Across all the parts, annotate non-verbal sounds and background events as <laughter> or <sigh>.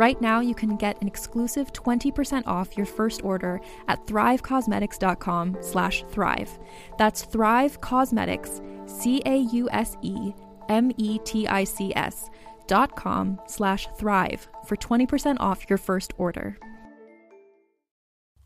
Right now, you can get an exclusive 20% off your first order at thrivecausemetics.com slash thrive. That's Thrive Causemetics, C-A-U-S-E-M-E-T-I-C-S dot com slash thrive for 20% off your first order.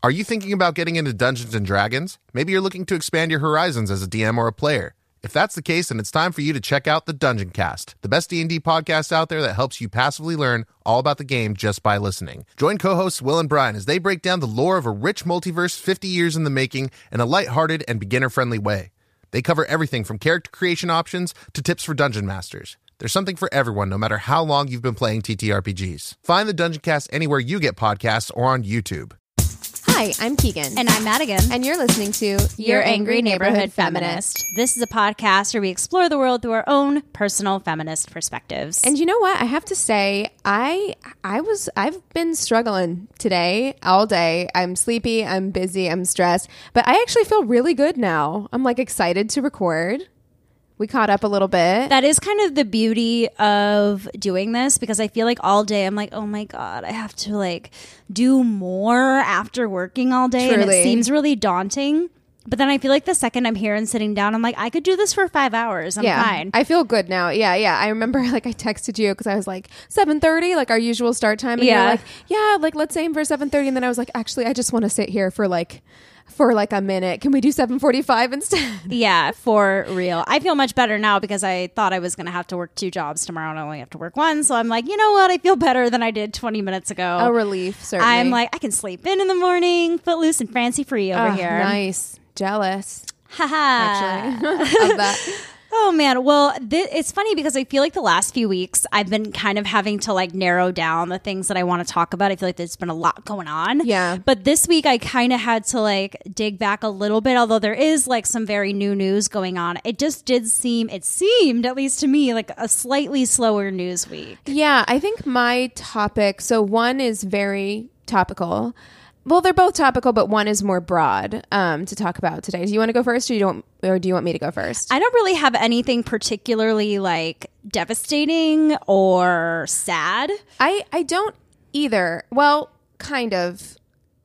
Are you thinking about getting into Dungeons and Dragons? Maybe you're looking to expand your horizons as a DM or a player. If that's the case, then it's time for you to check out the Dungeon Cast, the best D&D podcast out there that helps you passively learn all about the game just by listening. Join co-hosts Will and Brian as they break down the lore of a rich multiverse 50 years in the making in a lighthearted and beginner-friendly way. They cover everything from character creation options to tips for dungeon masters. There's something for everyone, no matter how long you've been playing TTRPGs. Find the Dungeon Cast anywhere you get podcasts or on YouTube. Hi, I'm Keegan. And I'm Madigan. And you're listening to Your Angry Neighborhood Feminist. This is a podcast where we explore the world through our own personal feminist perspectives. And you know what? I have to say, I I was I've been struggling today all day. I'm sleepy, I'm busy, I'm stressed, but I actually feel really good now. I'm like excited to record. We caught up a little bit. that is kind of the beauty of doing this because I feel like all day I'm like, oh my God, I have to like do more after working all day. And it seems really daunting. But then I feel like the second I'm here and sitting down, I'm like, I could do this for five hours. I'm yeah, fine. I feel good now. Yeah, yeah. I remember <laughs> like I texted you because I was like seven thirty, like our usual start time. And Yeah. you're like, yeah, like let's aim for seven thirty. And then I was like, actually, I just want to sit here for like for like a minute. Can we do seven forty five instead? <laughs> Yeah, for real. I feel much better now because I thought I was going to have to work two jobs tomorrow and I only have to work one. So I'm like, you know what? I feel better than I did 20 minutes ago. A relief, certainly. I'm like, I can sleep in in the morning, footloose and fancy free over Oh, here. Nice, jealous. Haha. Actually, <laughs> of that. <laughs> Oh man, well, th- it's funny because I feel like the last few weeks I've been kind of having to like narrow down the things that I want to talk about. I feel like there's been a lot going on. Yeah. But this week I kind of had to like dig back a little bit, although there is like some very new news going on. It just did seem, it seemed at least to me like a slightly slower news week. Yeah, I think my topic. So one is very topical. Well, they're both topical, but one is more broad um, to talk about today. Do you want to go first, or you don't, or do you want me to go first? I don't really have anything particularly like devastating or sad. I I don't either. Well, kind of.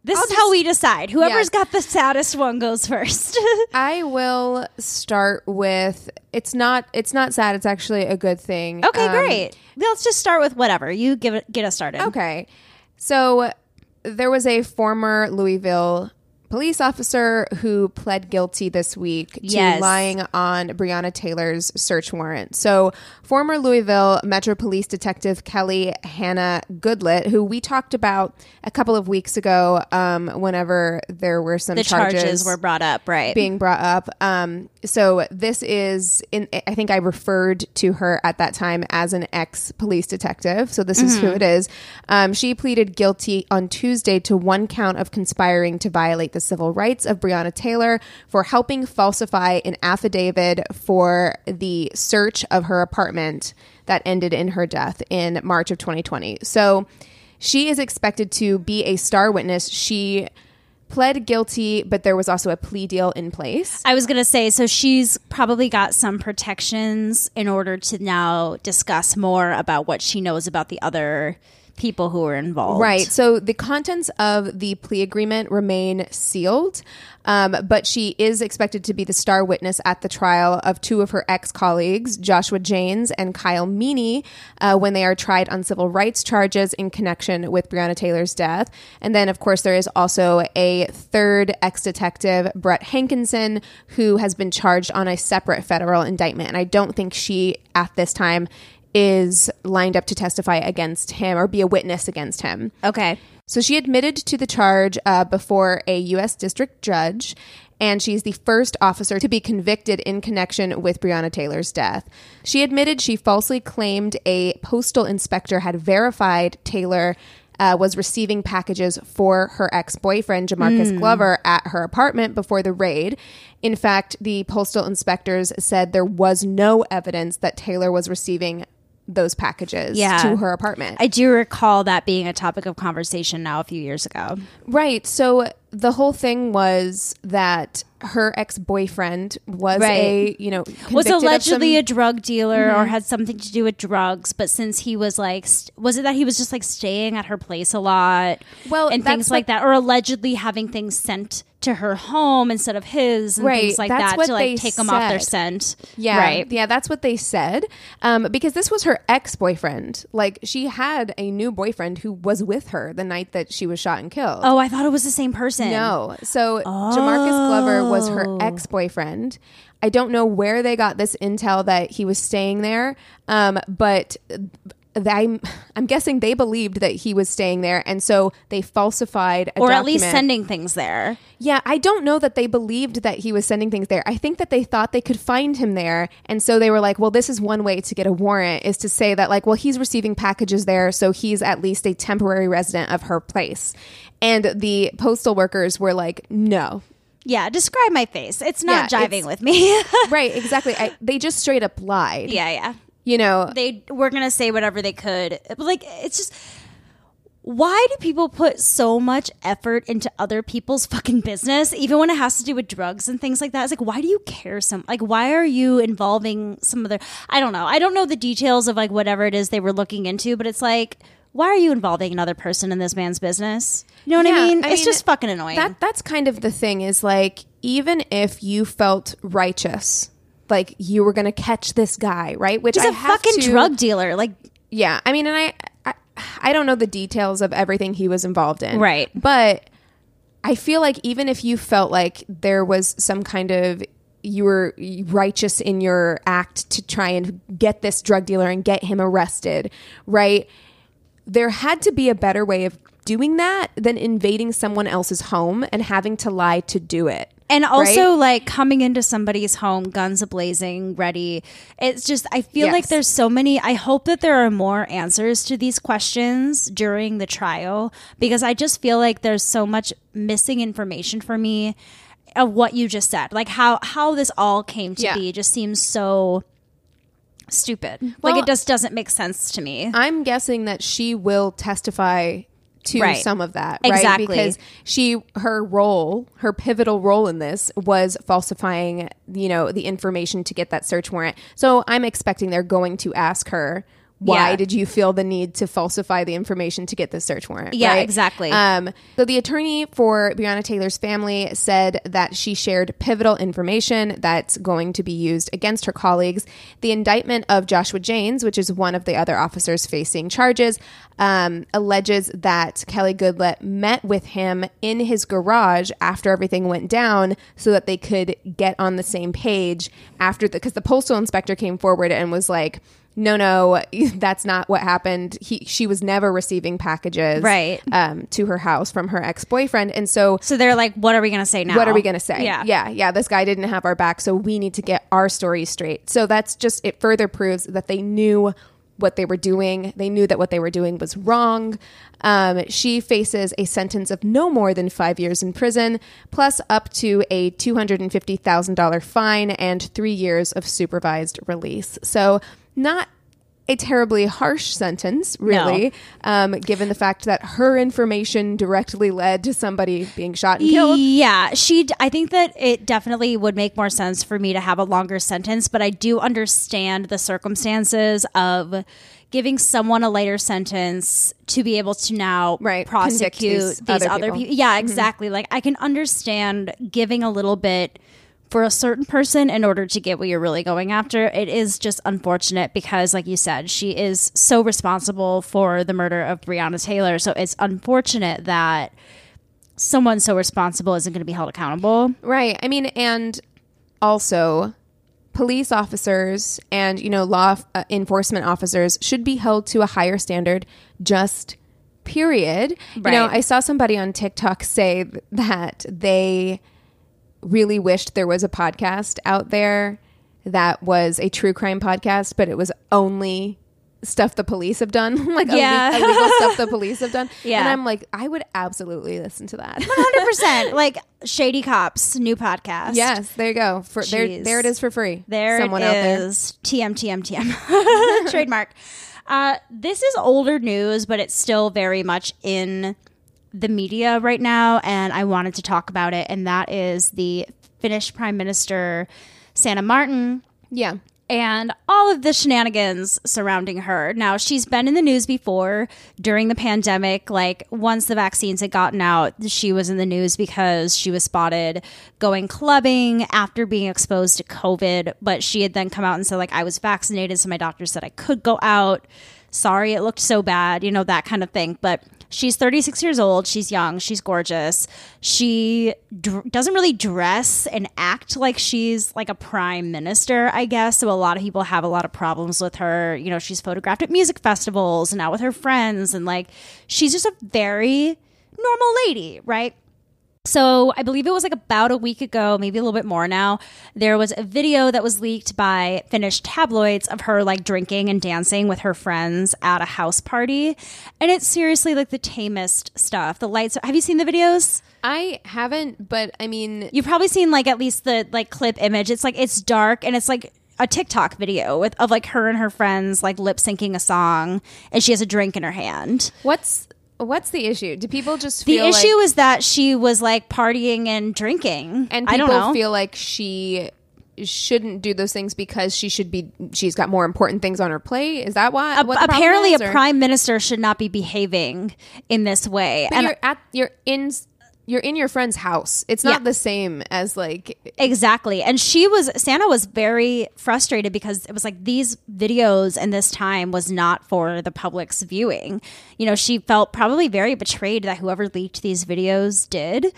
This I'll is how we decide. Whoever's Yeah. got the saddest one goes first. <laughs> I will start with. It's not. It's not sad. It's actually a good thing. Okay, Um, great. Let's just start with whatever. You give it get us started. Okay. So there was a former Louisville police officer who pled guilty this week to Yes. lying on Breonna Taylor's search warrant. So former Louisville Metro Police Detective Kelly Hanna Goodlett, who we talked about a couple of weeks ago, um, whenever there were some The charges, were brought up, right? being brought up. Um, so this is in. I think I referred to her at that time as an ex police detective. So this is who it is. Um, she pleaded guilty on Tuesday to one count of conspiring to violate the civil rights of Breonna Taylor for helping falsify an affidavit for the search of her apartment that ended in her death in March of 2020. So she is expected to be a star witness. She pled guilty, but there was also a plea deal in place. I was going to say, so she's probably got some protections in order to now discuss more about what she knows about the other people who were involved. Right. So the contents of the plea agreement remain sealed, um, but she is expected to be the star witness at the trial of two of her ex colleagues, Joshua Janes and Kyle Meany, uh, when they are tried on civil rights charges in connection with Breonna Taylor's death. And then, of course, there is also a third ex detective, Brett Hankison, who has been charged on a separate federal indictment. And I don't think she, at this time, is lined up to testify against him or be a witness against him. Okay. So she admitted to the charge uh, before a U.S. district judge, and she's the first officer to be convicted in connection with Breonna Taylor's death. She admitted she falsely claimed a postal inspector had verified Taylor. Uh, was receiving packages for her ex boyfriend, Jamarcus Glover, at her apartment before the raid. In fact, the postal inspectors said there was no evidence that Taylor was receiving those packages Yeah. to her apartment. I do recall that being a topic of conversation now a few years ago. Right. So the whole thing was that her ex boyfriend was Right. a you know was allegedly a drug dealer or mm-hmm. had something to do with drugs but since he was like st- was it that he was just like staying at her place a lot Well, and things like that or allegedly having things sent to her home instead of his and Right, things like that's that to like take them off their scent yeah right yeah that's what they said um, because this was her ex boyfriend like she had a new boyfriend who was with her the night that she was shot and killed. oh i thought it was the same person No. So Jamarcus Glover was her Oh. ex boyfriend. I don't know where they got this intel that he was staying there, um, but I'm I'm guessing they believed that he was staying there, and so they falsified a or at least sending things there Yeah, I don't know that they believed that he was sending things there. I think that they thought they could find him there. And so they were like, well, this is one way to get a warrant is to say that, like, well, he's receiving packages there. So he's at least a temporary resident of her place. And the postal workers were like, no. yeah describe my face it's not Yeah, jiving it's- with me <laughs> right, exactly. I, they just straight up lied. yeah yeah You know, they were gonna say whatever they could. But like it's just why do people put so much effort into other people's <laughs> fucking business even when it has to do with drugs and things like that? It's like why do you care so like why are you involving some other i don't know. I don't know the details of like whatever it is they were looking into but it's like why are you involving another person in this man's business? You know what Yeah, i mean? I it's mean, just fucking annoying. That that's kind of the thing is like even if you felt righteous, like you were to catch this guy, right? Which he's I a fucking to- drug dealer like Yeah, I mean, and I, I, I don't know the details of everything he was involved in, Right. But I feel like even if you felt like there was some kind of you were righteous in your act to try and get this drug dealer and get him arrested, right? There had to be a better way of doing that than invading someone else's home and having to lie to do it. And also right? like coming into somebody's home guns ablazing ready it's just i feel like there's so many i hope that there are more answers to these questions during the trial because i just feel like there's so much missing information for me of what you just said like how how this all came to Yeah. be just seems so stupid like it just doesn't make sense to me I'm guessing that she will testify to Right. some of that, right? Exactly. Because she her role, her pivotal role in this was falsifying, you know, the information to get that search warrant. So I'm expecting they're going to ask her why Yeah. did you feel the need to falsify the information to get the search warrant? Yeah, right? exactly. Um, so the attorney for Breonna Taylor's family said that she shared pivotal information that's going to be used against her colleagues. The indictment of Joshua Janes, which is one of the other officers facing charges, um, alleges that Kelly Goodlett met with him in his garage after everything went down so that they could get on the same page after the because the postal inspector came forward and was like no no <laughs> that's not what happened. He she was never receiving packages Right. um, to her house from her ex-boyfriend. And so so they're like what are we gonna say now what are we going to say? Yeah. Yeah yeah this guy didn't have our back so we need to get our story straight. So that's just it further proves that they knew what they were doing. They knew that what they were doing was wrong. Um, she faces a sentence of no more than five years in prison plus up to a $250000 fine and three years of supervised release. So not a terribly harsh sentence, really, um, given the fact that her information directly led to somebody being shot and killed. Yeah, she. I think that it definitely would make more sense for me to have a longer sentence, but I do understand the circumstances of giving someone a lighter sentence to be able to now Right, convict prosecute these these, other other people. Mm-hmm. people. Yeah, exactly. Like I can understand giving a little bit for a certain person in order to get what you're really going after. It is just unfortunate because, like you said, she is so responsible for the murder of Breonna Taylor. So it's unfortunate that someone so responsible isn't going to be held accountable. Right. I mean, and also police officers and, you know, law uh, enforcement officers should be held to a higher standard, just period. You know, I saw somebody on TikTok say that they really wished there was a podcast out there that was a true crime podcast, but it was only stuff the police have done, <laughs> like Yeah. illegal stuff the police have done. <laughs> Yeah. And I'm like, I would absolutely listen to that. Hundred <laughs> percent, like Shady Cops new podcast. Yes, there you go. For there, Jeez. there it is for free. There someone it out there. is. TM TM TM trademark. Uh, this is older news, but it's still very much in the media right now, and I wanted to talk about it. And that is the Finnish Prime Minister Sanna Marin Yeah, and all of the shenanigans surrounding her. Now, she's been in the news before during the pandemic. Like, once the vaccines had gotten out, she was in the news because she was spotted going clubbing after being exposed to COVID. But she had then come out and said, like, I was vaccinated, so my doctor said I could go out. Sorry, it looked so bad, you know, that kind of thing. But she's 36 years old. She's young. She's gorgeous. She dr- doesn't really dress and act like she's like a prime minister, I guess. So a lot of people have a lot of problems with her. You know, she's photographed at music festivals and out with her friends. And like, she's just a very normal lady, right? So I believe it was like about a week ago, maybe a little bit more now. There was a video that was leaked by Finnish tabloids of her like drinking and dancing with her friends at a house party, and it's seriously like the tamest stuff. The lights. Have you seen the videos? I haven't, but I mean, You've probably seen like at least the like clip image. It's like it's dark and it's like a TikTok video with of like her and her friends like lip syncing a song, and she has a drink in her hand. what's what's the issue? Do people just The issue like, is that she was like partying and drinking, and I people don't know. feel like she shouldn't do those things because she should be she's got more important things on her plate? Is that why? what the apparently is, a prime minister should not be behaving in this way But and you're at you're in you're in your friend's house. It's not Yeah. the same as like exactly. And she was Sanna was very frustrated because it was like these videos and this time was not for the public's viewing. You know she felt probably very betrayed that whoever leaked these videos did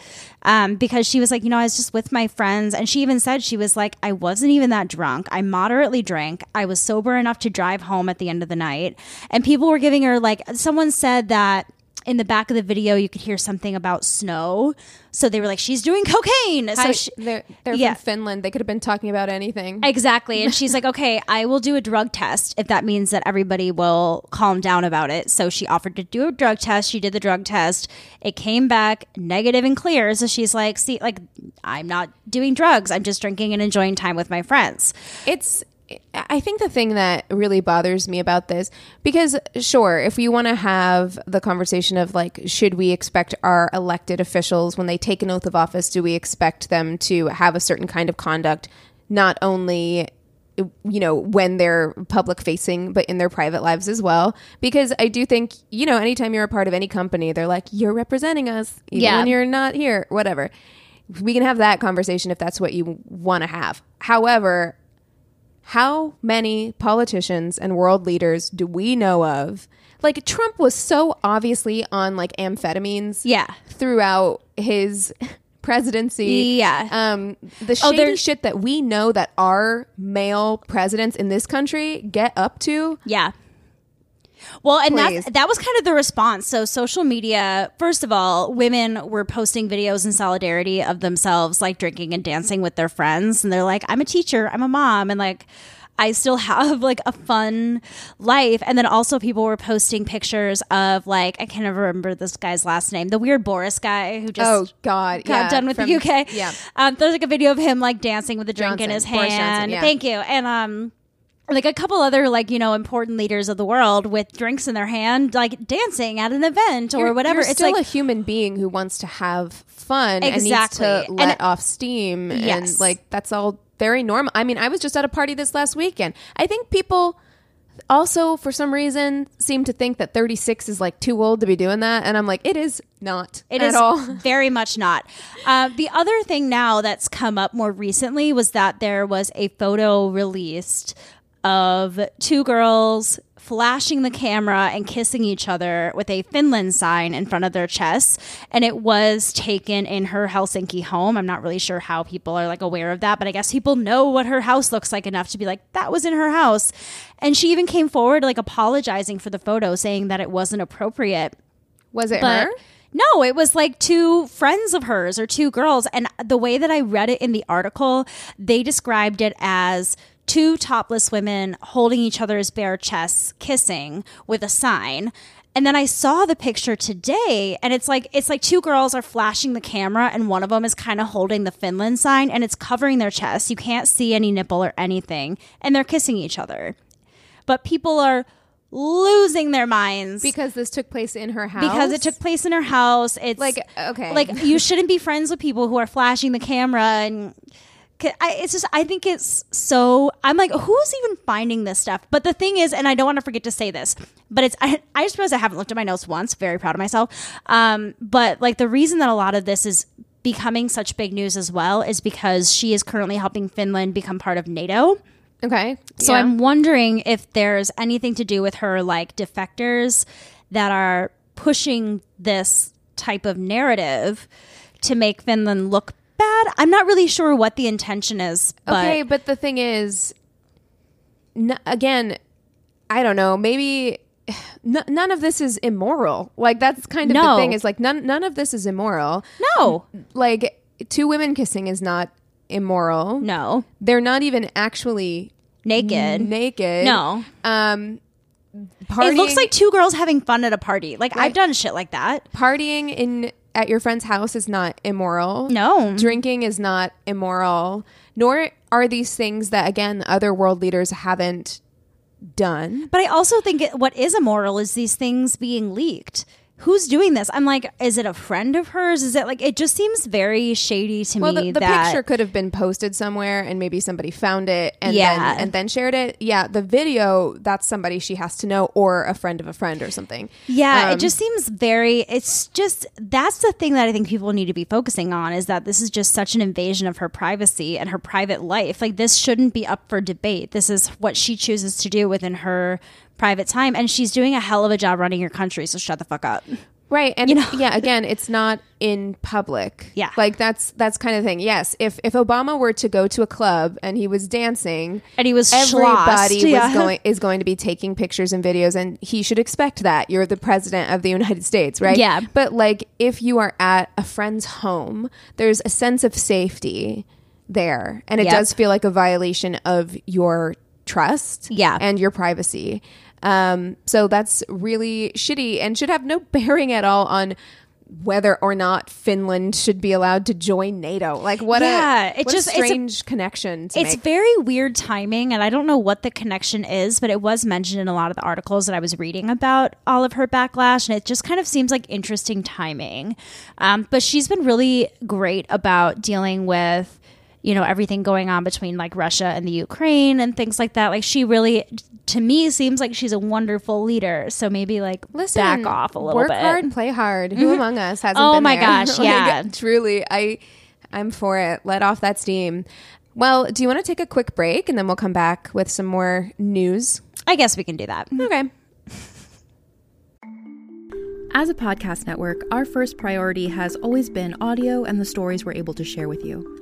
um, because she was like you know i was just with my friends. And she even said she was like i wasn't even that drunk. I moderately drank. I was sober enough to drive home at the end of the night. And people were giving her like someone said that in the back of the video you could hear something about snow. So they were like she's doing cocaine. So Hi, she, they're they're yeah. from Finland. They could have been talking about anything. exactly. And she's like <laughs> okay i will do a drug test if that means that everybody will calm down about it. So she offered to do a drug test. She did the drug test. It came back negative and clear. So she's like see like i'm not doing drugs. I'm just drinking and enjoying time with my friends. It's i think the thing that really bothers me about this because sure if you want to have the conversation of like should we expect our elected officials when they take an oath of office do we expect them to have a certain kind of conduct not only you know when they're public facing but in their private lives as well? Because i do think you know anytime you're a part of any company they're like you're representing us even Yeah. when you're not here whatever. We can have that conversation if that's what you want to have. However how many politicians and world leaders do we know of? Like Trump was so obviously on like amphetamines yeah throughout his <laughs> presidency. Yeah. Um the Oh, shady there- shit that we know that our male presidents in this country get up to. Yeah. Well, and Please. that that was kind of the response. So social media, first of all, women were posting videos in solidarity of themselves like drinking and dancing with their friends and they're like, "I'm a teacher, I'm a mom." And like I still <laughs> have like a fun life. And then also people were posting pictures of like I can't ever remember this guy's last name, the weird Boris guy who just oh god. got yeah, done with from- the UK. Yeah. Um, there's like a video of him like dancing with a drink in his hand. Johnson, yeah. Thank you. And um, like a couple other like you know important leaders of the world with drinks in their hand like dancing at an event or You're- whatever You're it's still like a human being who wants to have fun Exactly. and needs to And- let off steam, Yes. and like that's all very normal. I mean, I was just at a party this last weekend. I think people also, for some reason, seem to think that 36 is like too old to be doing that, and I'm like, it is not It at is all. <laughs> very much not. Uh, the other thing now that's come up more recently was that there was a photo released of two girls flashing the camera and kissing each other with a Finland sign in front of their chests. And it was taken in her Helsinki home. I'm not really sure how people are like aware of that, but I guess people know what her house looks like enough to be like, that was in her house. And she even came forward like apologizing for the photo, saying that it wasn't appropriate Was it but her? no, it was like two friends of hers or two girls. And the way that I read it in the article, they described it as two topless women holding each other's bare chests, kissing with a sign. And then I saw the picture today and it's like it's like two girls are flashing the camera and one of them is kind of holding the Finland sign and it's covering their chest. You can't see any nipple or anything and they're kissing each other. But people are losing their minds Because this took place in her house. because it took place in her house. It's Like, okay. like you shouldn't be friends with people who are flashing the camera and. I, it's just I think it's so I'm like who's even finding this stuff but the thing is and I don't want to forget to say this but it's <laughs> I, I just realized I haven't looked at my notes once very proud of myself um, but like the reason that a lot of this is becoming such big news as well is because she is currently helping Finland become part of NATO Okay. so yeah. I'm wondering if there's anything to do with her like defectors that are pushing this type of narrative to make Finland look bad. I'm not really sure what the intention is, but okay, but the thing is, n- again, I don't know. Maybe n- none of this is immoral. Like that's kind of No. the thing. Is like none none of this is immoral. no, Like two women kissing is not immoral. no, They're not even actually naked. naked. No. Um, partying, It looks like two girls having fun at a party. Like I've done shit like that. partying in at your friend's house is not immoral. No. Drinking is not immoral. Nor are these things that again other world leaders haven't done. But I also think it, what is immoral is these things being leaked. Who's doing this? I'm like, is it a friend of hers? Is it like it just seems very shady to Well, me the, the picture could have been posted somewhere, and maybe somebody found it and Yeah. then and then shared it. Yeah, the video that's somebody she has to know, or a friend of a friend, or something. Yeah, Um, it just seems very. It's just that's the thing that I think people need to be focusing on is that this is just such an invasion of her privacy and her private life. Like this shouldn't be up for debate. This is what she chooses to do within her private time, and she's doing a hell of a job running your country. So shut the fuck up. right. And you know? yeah, again, it's not in public. Yeah. like that's that's kind of thing. Yes, if if Obama were to go to a club and he was dancing, And he was everybody schlossed, yeah. going is going to be taking pictures and videos, and he should expect that. You're the president of the United States, right? Yeah. But like, if you are at a friend's home, there's a sense of safety there, and it Yep. does feel like a violation of your trust, Yeah. and your privacy. Um, so that's really shitty and should have no <laughs> bearing at all on whether or not Finland should be allowed to join NATO. Like what Yeah, a it just- a it's a- strange connection to It's make. very weird timing, and I don't know what the connection is, but it was mentioned in a lot of the articles that I was reading about all of her backlash, and it just kind of seems like interesting timing. Um, but she's been really great about dealing with, you know, everything going on between like Russia and the Ukraine and things like that. Like she really, to me, seems like she's a wonderful leader. So maybe like Listen, back off a little work bit. Mm-hmm. hard, play hard. Who among us hasn't? Oh been my there? gosh, <laughs> Like, yeah. <laughs> truly, I, I'm for it. Let off that steam. Well, do you want to take a quick break and then we'll come back with some more news? I guess we can do that. Okay. As a podcast network, our first priority has always been audio and the stories we're able to share with you.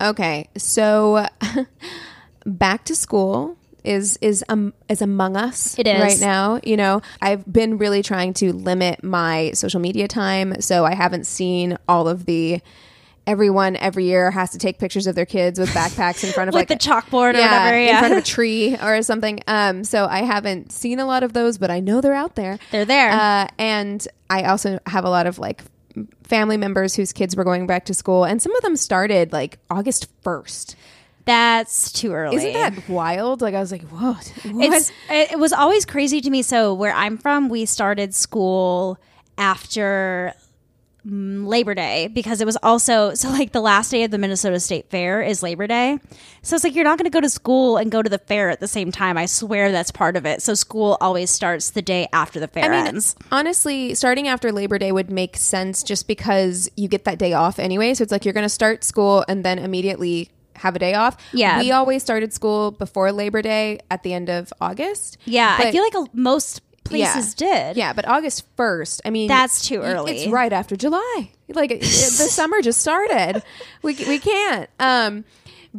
Okay, so <laughs> back to school is is um is among us It is. right now. You know, I've been really trying to limit my social media time, so I haven't seen all of the. Everyone every year has to take pictures of their kids with backpacks in front of <laughs> Like like the chalkboard or yeah, whatever, in front of a <laughs> tree or something. Um, so I haven't seen a lot of those, but I know they're out there. They're there. Uh, and I also have a lot of like family members whose kids were going back to school, and some of them started like August first. That's too early. Isn't that wild? Like I was like, whoa, what? It's, it was always crazy to me. So where I'm from, we started school after Mm, Labor Day because it was also <laughs> so like the last day of the Minnesota State Fair is Labor Day. So it's like you're not going to go to school and go to the fair at the same time. I swear that's part of it. So school always starts the day after the fair I mean, ends. honestly, starting after Labor Day would make sense just because you get that day off anyway. So it's like you're going to start school and then immediately have a day off. Yeah. We always started school before Labor Day at the end of August. Yeah, I feel like a, most places did. Yeah, but August 1st, I mean, That's too early. It's right after July. Like the <laughs> summer just started. We, we can't. Um,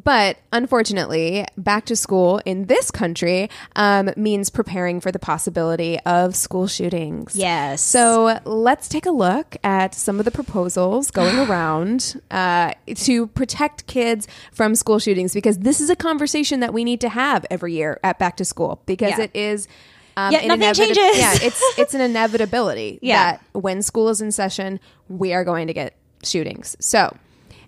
but unfortunately, back to school in this country um, means preparing for the possibility of school shootings. Yes. So let's take a look at some of the proposals going <gasps> around uh, to protect kids from school shootings because this is a conversation that we need to have every year at back to school because Yeah. it is. Um, Yeah, nothing changes. Yeah, it's <laughs> it's an inevitability Yeah. that when school is in session, we are going to get shootings. So,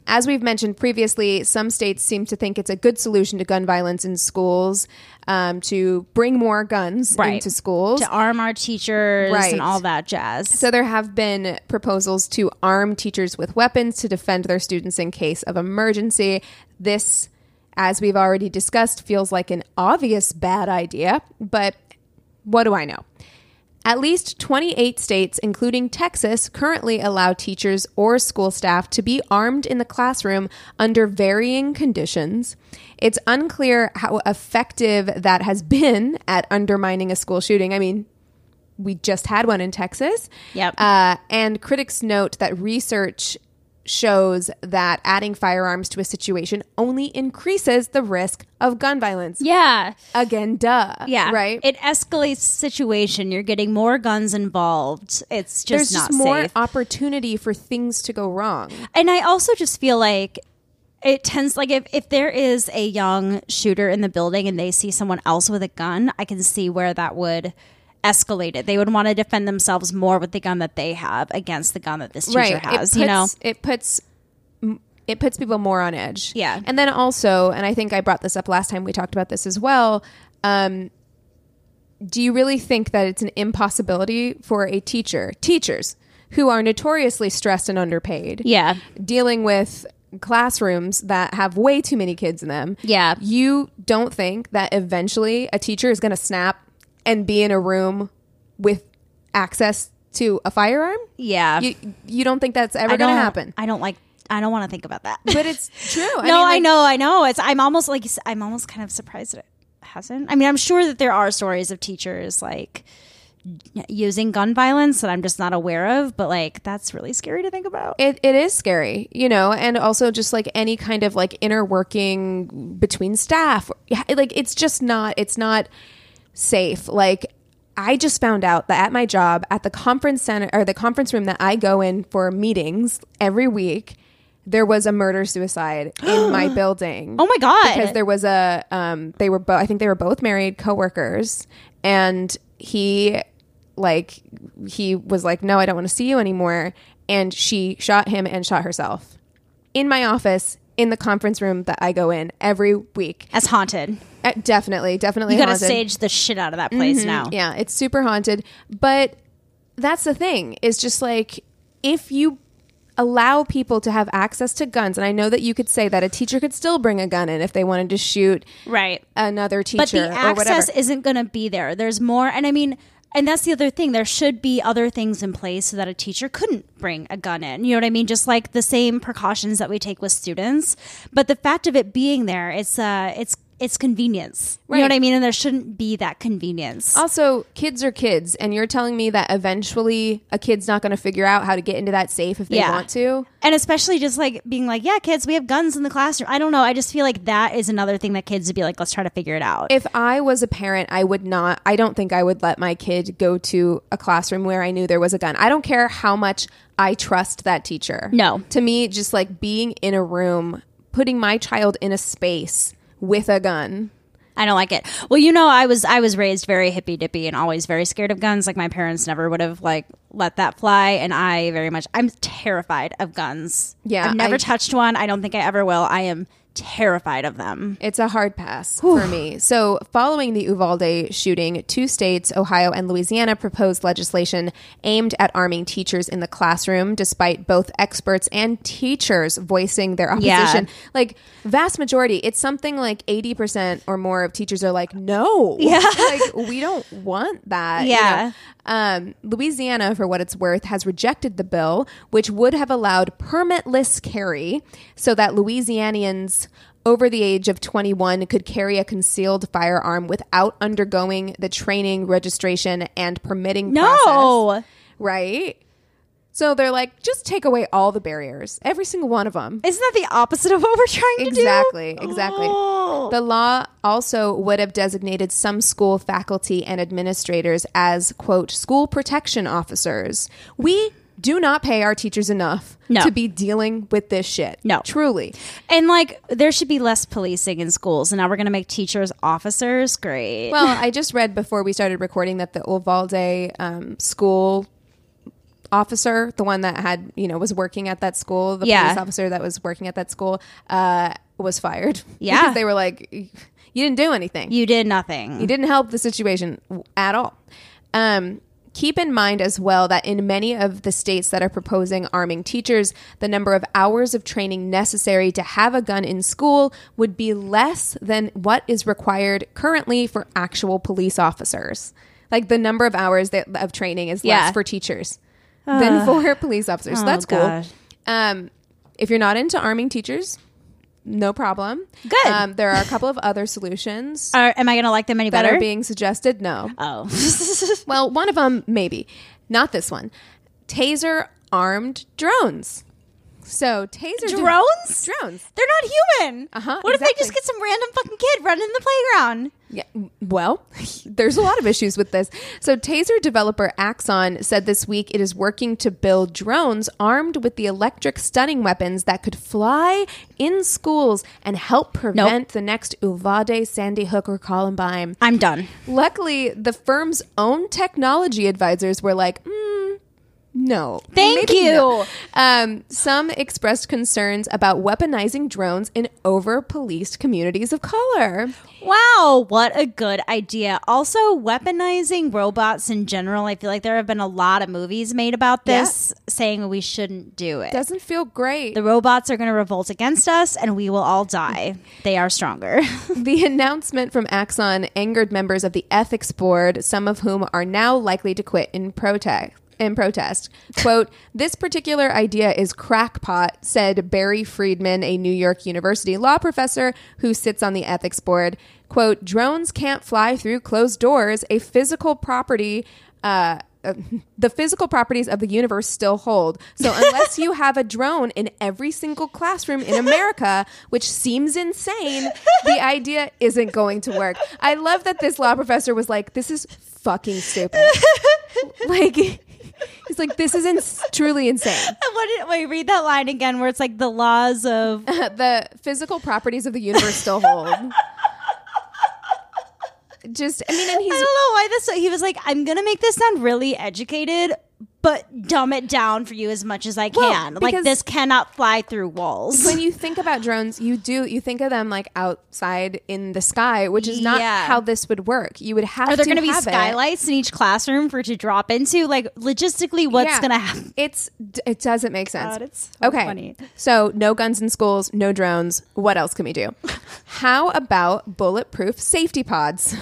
as we've mentioned previously, some states seem to think it's a good solution to gun violence in schools um, to bring more guns Right. into schools. to arm our teachers Right. and all that jazz. So there have been proposals to arm teachers with weapons to defend their students in case of emergency. This, as we've already discussed, feels like an obvious bad idea, but what do I know? At least 28 states, including Texas, currently allow teachers or school staff to be armed in the classroom under varying conditions. It's unclear how effective that has been at undermining a school shooting. I mean, we just had one in Texas. Yep. Uh, and critics note that research shows that adding firearms to a situation only increases the risk of gun violence. yeah. Again, duh. Yeah. Right? It escalates the situation. You're getting more guns involved. It's just There's not just more safe. opportunity for things to go wrong. and I also just feel like it tends like if, if there is a young shooter in the building and they see someone else with a gun, I can see where that would escalated. They would want to defend themselves more with the gun that they have against the gun that this teacher right. has. puts, you know, it puts it puts people more on edge. Yeah. and then also, and I think I brought this up last time we talked about this as well. Um, do you really think that it's an impossibility for a teacher, teachers who are notoriously stressed and underpaid, yeah, dealing with classrooms that have way too many kids in them? Yeah. you don't think that eventually a teacher is going to snap and be in a room with access to a firearm? yeah. You you don't think that's ever going to happen? I don't like. I don't want to think about that. But it's <laughs> true. I no, mean, I know, I know. It's. I'm almost like. I'm almost kind of surprised that it hasn't. I mean, I'm sure that there are stories of teachers like using gun violence that I'm just not aware of. But like, that's really scary to think about. It, it is scary, you know, and also just like any kind of like inner working between staff. Like it's just not, it's not safe. Like I just found out that at my job, at the conference center or the conference room that I go in for meetings every week, there was a murder suicide in my <gasps> building. Oh my god! because there was a um they were both I think they were both married coworkers and he like he was like no I don't want to see you anymore and she shot him and shot herself in my office in the conference room that I go in every week As haunted. Uh, definitely definitely You got to stage the shit out of that place now. Mm-hmm. yeah it's super haunted but that's the thing is just like if you allow people to have access to guns and I know that you could say that a teacher could still bring a gun in if they wanted to shoot Right. another teacher But the or whatever. access isn't going to be there. There's more, and I mean, and that's the other thing. There should be other things in place so that a teacher couldn't bring a gun in. You know what I mean? Just like the same precautions that we take with students. But the fact of it being there, it's uh, it's it's convenience. You know what I mean? And there shouldn't be that convenience. Also, kids are kids, and you're telling me that eventually a kid's not going to figure out how to get into that safe if they Yeah. want to. and especially just like being like, yeah, kids, we have guns in the classroom. I don't know. I just feel like that is another thing that kids would be like, let's try to figure it out. If I was a parent, I would not, I don't think I would let my kid go to a classroom where I knew there was a gun. I don't care how much I trust that teacher. No. To me, just like being in a room, putting my child in a space with a gun. I don't like it. Well, you know, I was I was raised very hippy dippy and always very scared of guns. Like my parents never would have like let that fly, and I very much I'm terrified of guns. Yeah, I've never I- touched one. I don't think I ever will. I am terrified of them. It's a hard pass for me. So, following the Uvalde shooting, two states, Ohio and Louisiana, proposed legislation aimed at arming teachers in the classroom, despite both experts and teachers voicing their Yeah. opposition. Like, vast majority, it's something like 80% or more of teachers are like, no. Yeah. like, we don't want that. you Yeah. know? Um, Louisiana, for what it's worth, has rejected the bill, which would have allowed permitless carry so that Louisianians over the age of 21 could carry a concealed firearm without undergoing the training, registration, and permitting process. No, Right? So they're like, just take away all the barriers, every single one of them. isn't that the opposite of what we're trying to do? Exactly, exactly. Oh. The law also would have designated some school faculty and administrators as, quote, school protection officers. We do not pay our teachers enough No. to be dealing with this shit. No. Truly. And like, there should be less policing in schools, and now we're going to make teachers officers. Great. Well, <laughs> I just read before we started recording that the Uvalde um, school officer, the one that had, you know, was working at that school, the Yeah. police officer that was working at that school, uh, was fired. <laughs> Yeah. because they were like, you didn't do anything. you did nothing. You didn't help the situation at all. Um, keep in mind as well that in many of the states that are proposing arming teachers, the number of hours of training necessary to have a gun in school would be less than what is required currently for actual police officers. Like the number of hours that, of training is Yeah. less for teachers than for police officers. So Oh, that's cool. Um, if you're not into arming teachers, no problem. Good. Um, there are a couple of other solutions <laughs> Are, am I going to like them any that better? are being suggested? No. oh, <laughs> Well, one of them, maybe. Not this one. Taser armed drones. So, taser drones? Drones. They're not human. Uh-huh, What if they just get some random fucking kid running in the playground. Yeah, well, <laughs> there's a lot of issues with this. So, Taser developer Axon said this week it is working to build drones armed with the electric stunning weapons that could fly in schools and help prevent the next Uvalde, Sandy Hook, or Columbine. I'm done. Luckily, the firm's own technology advisors were like, mm, no. Thank you. no." Um, some expressed concerns about weaponizing drones in over policed communities of color. Wow, what a good idea. Also, weaponizing robots in general. I feel like there have been a lot of movies made about this saying we shouldn't do it. Doesn't feel great. the robots are going to revolt against us and we will all die. They are stronger. <laughs> The announcement from Axon angered members of the ethics board, some of whom are now likely to quit in protest. In protest, quote, this particular idea is crackpot, said Barry Friedman, a New York University law professor who sits on the ethics board. Quote, drones can't fly through closed doors, a physical property, uh, uh, <laughs> the physical properties of the universe still hold. So <laughs> unless you have a drone in every single classroom in America, which seems insane, the idea isn't going to work. I love that this law professor was like, "This is fucking stupid." <laughs> like he's like, "This is ins- truly insane." <laughs> And what did, wait, read that line again where it's like the laws of <laughs> the physical properties of the universe still hold. <laughs> Just, I mean, and he's. I don't know why this. He was like, "I'm gonna make this sound really educated, but dumb it down for you as much as I Well, can. like this cannot fly through walls." when you think about drones, you do you think of them like outside in the sky, which is not Yeah. how this would work. You would have Are there going to be have it. skylights in each classroom for it to drop into? Like logistically, what's Yeah. going to happen? It's it doesn't make sense. God, it's so okay, funny. so no guns in schools, no drones. What else can we do? <laughs> How about bulletproof safety pods?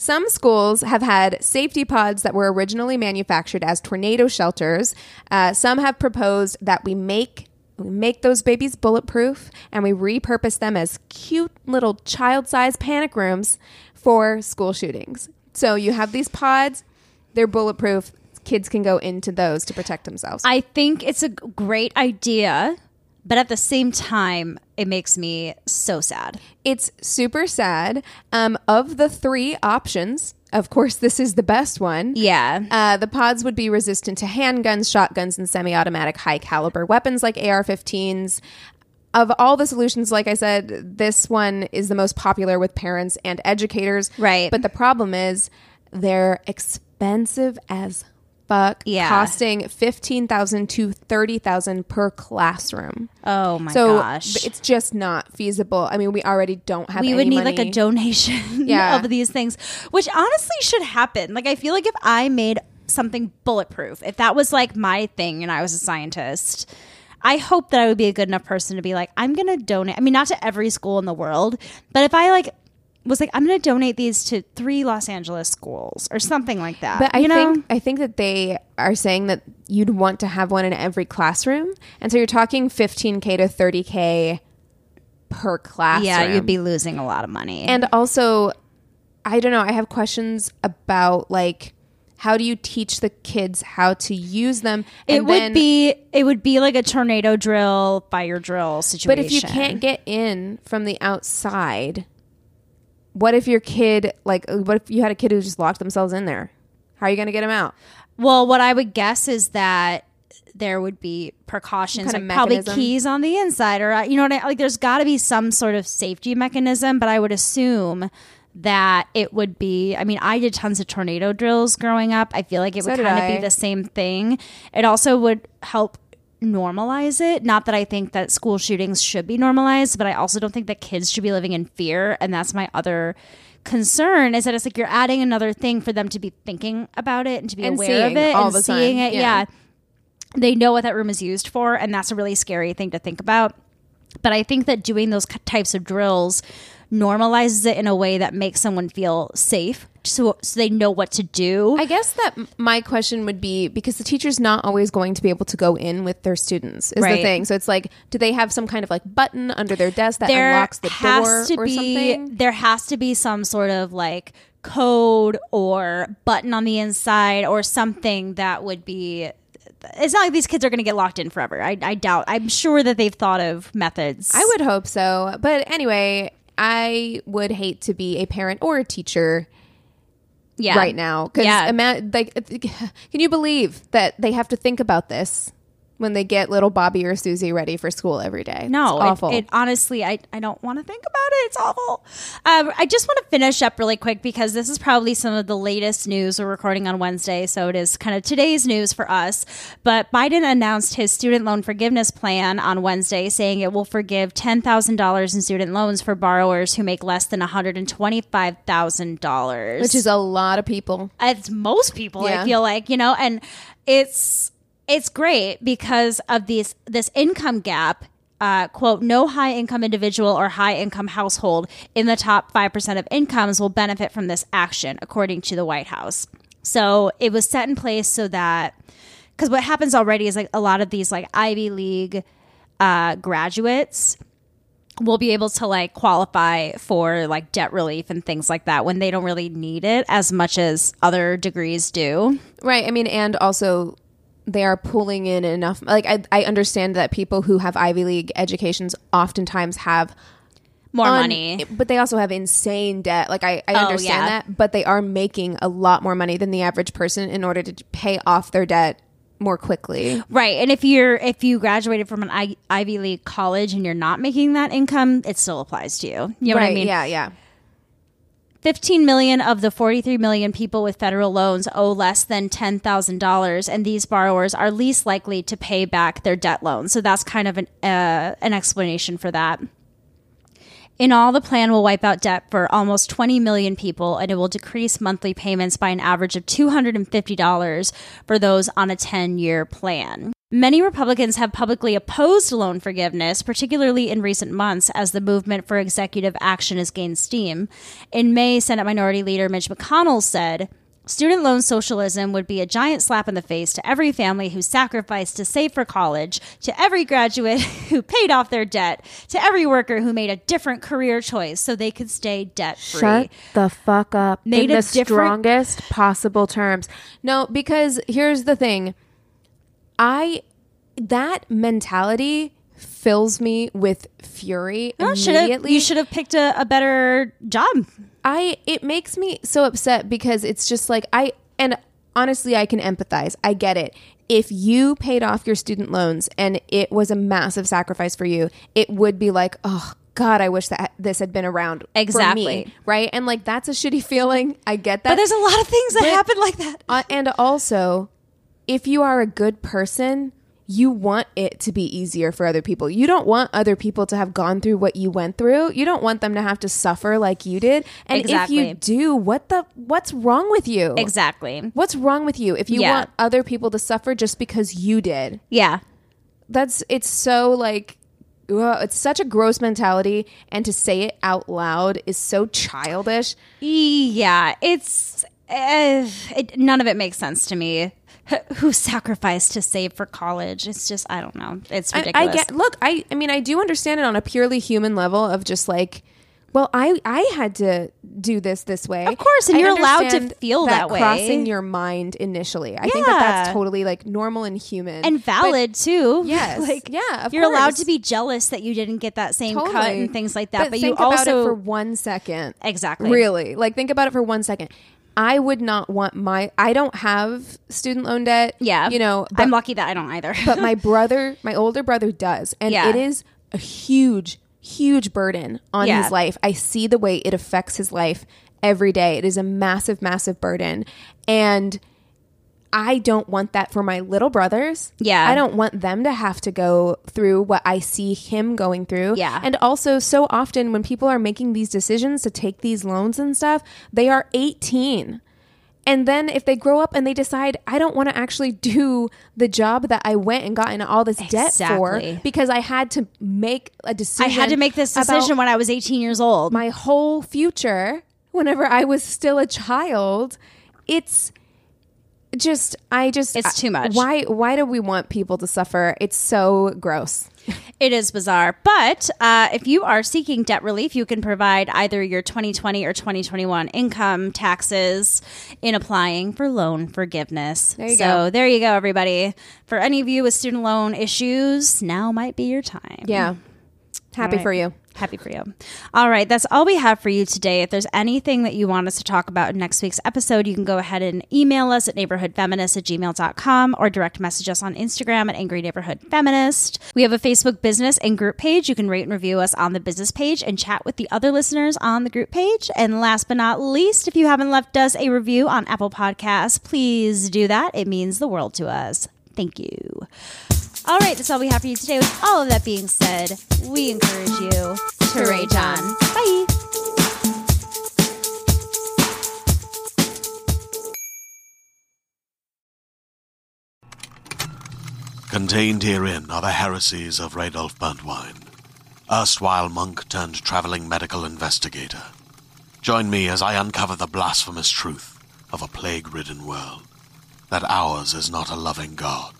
Some schools have had safety pods that were originally manufactured as tornado shelters. Uh, some have proposed that we make we make those babies bulletproof and we repurpose them as cute little child-sized panic rooms for school shootings. So you have these pods, they're bulletproof. Kids can go into those to protect themselves. I think it's a great idea, but at the same time, it makes me so sad. It's super sad. Um, of the three options, of course, this is the best one. Yeah. Uh, the pods would be resistant to handguns, shotguns, and semi automatic high caliber weapons like AR 15s. Of all the solutions, like I said, this one is the most popular with parents and educators. Right. But the problem is they're expensive as fuck. Yeah. Costing 15000 to 30000 per classroom. oh my so gosh. it's just not feasible. I mean, we already don't have we would need money. like a donation <laughs> Yeah. of these things, which honestly should happen. Like I feel like if I made something bulletproof, if that was like my thing and I was a scientist, I hope that I would be a good enough person to be like, I'm gonna donate. I mean, not to every school in the world, but if I like was like, I'm gonna donate these to three Los Angeles schools or something like that. But I you know? think I think that they are saying that you'd want to have one in every classroom, and so you're talking 15k to 30k per classroom. yeah, you'd be losing a lot of money. And also, I don't know. I have questions about like how do you teach the kids how to use them? it would then- be it would be like a tornado drill, fire drill situation. But if you can't get in from the outside, what if your kid like what if you had a kid who just locked themselves in there? How are you going to get them out? Well, what I would guess is that there would be precautions, of probably mechanism? keys on the inside, or uh, you know what I like. There's got to be some sort of safety mechanism, but I would assume that it would be. I mean, I did tons of tornado drills growing up. I feel like it So would kind of be the same thing. It also would help normalize it. Not that I think that school shootings should be normalized, but I also don't think that kids should be living in fear. And that's my other concern is that it's like you're adding another thing for them to be thinking about it and to be And aware of it all and the seeing time. it. Yeah. yeah. They know what that room is used for, and that's a really scary thing to think about. But I think that doing those types of drills normalizes it in a way that makes someone feel safe so, so they know what to do. I guess that my question would be because the teacher's not always going to be able to go in with their students is Right. the thing. So it's like, do they have some kind of like button under their desk that there unlocks the has door to or be something? there has to be some sort of like code or button on the inside or something that would be it's not like these kids are going to get locked in forever I, I doubt i'm sure that they've thought of methods I would hope so. But anyway, I would hate to be a parent or a teacher Yeah. right now because Yeah. like, can you believe that they have to think about this when they get little Bobby or Susie ready for school every day? No, It's awful. It, it honestly, I, I don't want to think about it. It's awful. Um, I just want to finish up really quick because this is probably some of the latest news. We're recording on Wednesday, so it is kind of today's news for us. But Biden announced his student loan forgiveness plan on Wednesday, saying it will forgive ten thousand dollars in student loans for borrowers who make less than one hundred and twenty-five thousand dollars, which is a lot of people. it's most people Yeah. i feel like you know and it's it's great because of these this income gap uh, quote no high income individual or high income household in the top 5% of incomes will benefit from this action according to the white house so it was set in place so that because what happens already is like a lot of these like ivy league uh, graduates will be able to like qualify for like debt relief and things like that when they don't really need it as much as other degrees do. Right. I mean, and also they are pulling in enough. Like, I, I understand that people who have Ivy League educations oftentimes have More un- money. but they also have insane debt. Like, I, I Oh, understand yeah. that, but they are making a lot more money than the average person in order to pay off their debt more quickly. Right. And if you're if you graduated from an I- Ivy League college and you're not making that income, it still applies to you. You know what I mean? Yeah. Yeah. 15 million of the 43 million people with federal loans owe less than $10,000 and these borrowers are least likely to pay back their debt loans. So that's kind of an uh, an explanation for that. In all, the plan will wipe out debt for almost 20 million people and it will decrease monthly payments by an average of $250 for those on a 10 year plan. Many Republicans have publicly opposed loan forgiveness, particularly in recent months, as the movement for executive action has gained steam. In May, Senate Minority Leader Mitch McConnell said, Student loan socialism would be a giant slap in the face to every family who sacrificed to save for college, to every graduate <laughs> who paid off their debt, to every worker who made a different career choice so they could stay debt free. Shut the fuck up. Made in the different- strongest possible terms. No, because here's the thing. I that mentality fills me with fury should've- immediately. you should have picked a, a better job. I it makes me so upset because it's just like I and honestly I can empathize. I get it. If you paid off your student loans and it was a massive sacrifice for you, it would be like, "Oh god, I wish that this had been around for Exactly. me." Right? And like that's a shitty <laughs> feeling. I get that. But there's a lot of things that But- happen like that. Uh, and also, if you are a good person, you want it to be easier for other people. You don't want other people to have gone through what you went through. You don't want them to have to suffer like you did. And Exactly. if you do, what the what's wrong with you? Exactly. What's wrong with you if you Yeah. want other people to suffer just because you did? Yeah. That's it's so like ugh, it's such a gross mentality and to say it out loud is so childish. Yeah. It's uh, it, none of it makes sense to me. <laughs> Who sacrificed to save for college? It's just I don't know. It's ridiculous. I get look I I mean I do understand it on a purely human level of just like well I I had to do this this way Of course, and I you're allowed to feel that way. crossing your mind initially I think that that's totally like normal and human and valid too. <laughs> Yes. like Yeah, of you're allowed to be jealous that you didn't get that same Totally. cut and things like that. But, you think also about it for one second exactly really like think about it for one second I would not want my I don't have student loan debt Yeah, you know but I'm lucky that I don't either. but my <laughs> brother, my older brother does. And Yeah. it is a huge, huge burden on Yeah. his life. I see the way it affects his life every day. It is a massive, massive burden. And I don't want that for my little brothers. Yeah. I don't want them to have to go through what I see him going through. Yeah. And also, so often when people are making these decisions to take these loans and stuff, they are 18. And then if they grow up and they decide, I don't want to actually do the job that I went and got into all this debt for because I had to make a decision. I had to make this decision when I was 18 years old. my whole future whenever I was still a child. It's just I just It's too much. Why why do we want people to suffer? It's so gross. It is bizarre. But uh, if you are seeking debt relief, you can provide either your 2020 or 2021 income taxes in applying for loan forgiveness. There you so go. there you go, everybody. For any of you with student loan issues, now might be your time. Yeah. Happy right. for you. Happy for you. All right, that's all we have for you today. If there's anything that you want us to talk about in next week's episode, you can go ahead and email us at neighborhoodfeminist at gmail.com or direct message us on Instagram at Angry Neighborhood Feminist. We have a Facebook business and group page. You can rate and review us on the business page and chat with the other listeners on the group page. And last but not least, if you haven't left us a review on Apple Podcasts, please do that. It means the world to us. Thank you. All right, that's all we have for you today. With all of that being said, we encourage you to rage on. Bye. Contained herein are the heresies of Radolf Burntwine, erstwhile monk turned traveling medical investigator. Join me as I uncover the blasphemous truth of a plague ridden world that ours is not a loving God,